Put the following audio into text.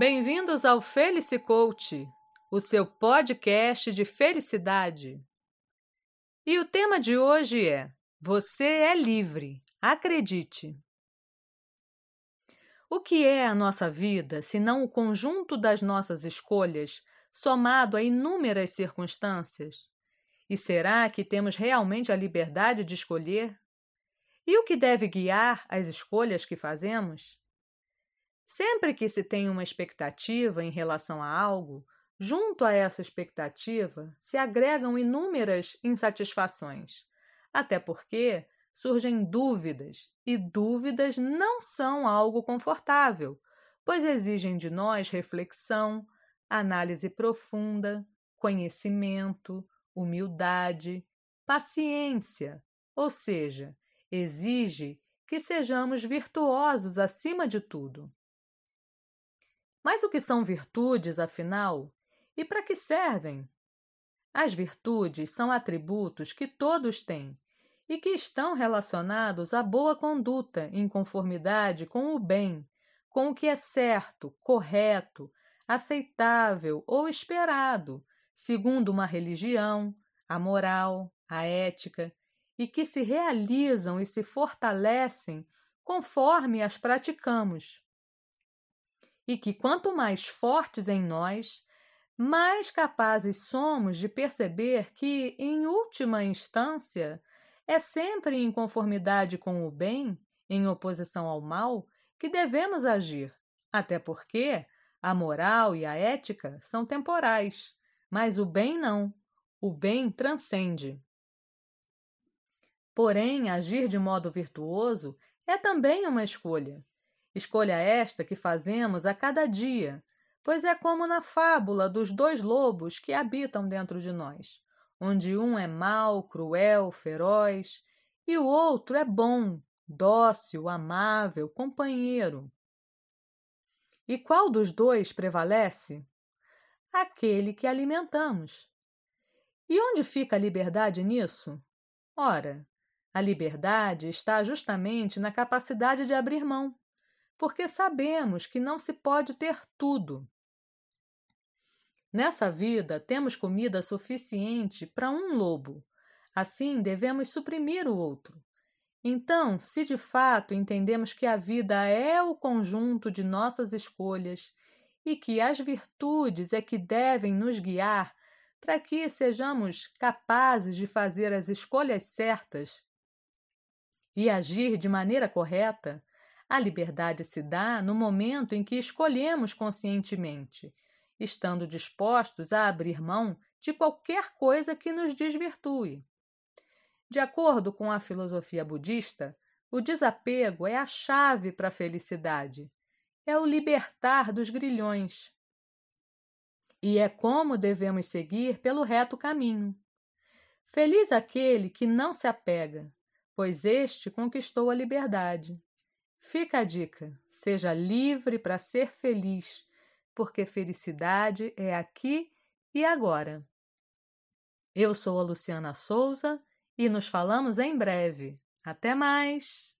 Bem-vindos ao Felice Coach, o seu podcast de felicidade. E o tema de hoje é: Você é livre, acredite. O que é a nossa vida se não o conjunto das nossas escolhas, somado a inúmeras circunstâncias? E será que temos realmente a liberdade de escolher? E o que deve guiar as escolhas que fazemos? Sempre que se tem uma expectativa em relação a algo, junto a essa expectativa se agregam inúmeras insatisfações. Até porque surgem dúvidas, e dúvidas não são algo confortável, pois exigem de nós reflexão, análise profunda, conhecimento, humildade, paciência, ou seja, exige que sejamos virtuosos acima de tudo. Mas o que são virtudes, afinal? E para que servem? As virtudes são atributos que todos têm e que estão relacionados à boa conduta em conformidade com o bem, com o que é certo, correto, aceitável ou esperado, segundo uma religião, a moral, a ética, e que se realizam e se fortalecem conforme as praticamos e que quanto mais fortes em nós, mais capazes somos de perceber que, em última instância, é sempre em conformidade com o bem, em oposição ao mal, que devemos agir, até porque a moral e a ética são temporais, mas o bem não. O bem transcende. Porém, agir de modo virtuoso é também uma escolha, Escolha esta que fazemos a cada dia, pois é como na fábula dos dois lobos que habitam dentro de nós, onde um é mau, cruel, feroz, e o outro é bom, dócil, amável, companheiro. E qual dos dois prevalece? Aquele que alimentamos. E onde fica a liberdade nisso? Ora, a liberdade está justamente na capacidade de abrir mão porque sabemos que não se pode ter tudo. Nessa vida, temos comida suficiente para um lobo, assim devemos suprimir o outro. Então, se de fato entendemos que a vida é o conjunto de nossas escolhas e que as virtudes é que devem nos guiar para que sejamos capazes de fazer as escolhas certas e agir de maneira correta, a liberdade se dá no momento em que escolhemos conscientemente, estando dispostos a abrir mão de qualquer coisa que nos desvirtue. De acordo com a filosofia budista, o desapego é a chave para a felicidade, é o libertar dos grilhões. E é como devemos seguir pelo reto caminho. Feliz aquele que não se apega, pois este conquistou a liberdade. Fica a dica: seja livre para ser feliz, porque felicidade é aqui e agora. Eu sou a Luciana Souza e nos falamos em breve. Até mais!